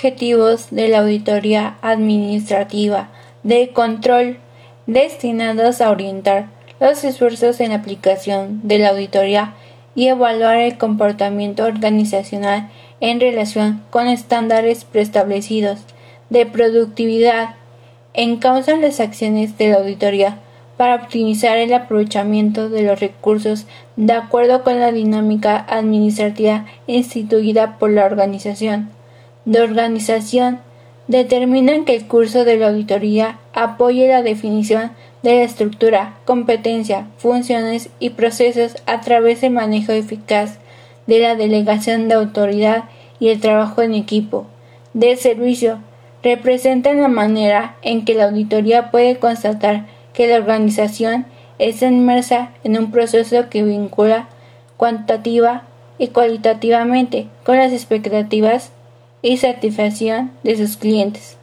objetivos de la auditoría administrativa de control destinados a orientar los esfuerzos en la aplicación de la auditoría y evaluar el comportamiento organizacional en relación con estándares preestablecidos de productividad encausan las acciones de la auditoría para optimizar el aprovechamiento de los recursos de acuerdo con la dinámica administrativa instituida por la organización. De organización determinan que el curso de la auditoría apoye la definición de la estructura, competencia, funciones y procesos a través del manejo eficaz de la delegación de autoridad y el trabajo en equipo. De servicio, representan la manera en que la auditoría puede constatar que la organización está inmersa en un proceso que vincula cuantitativa y cualitativamente con las expectativas y satisfacción de sus clientes.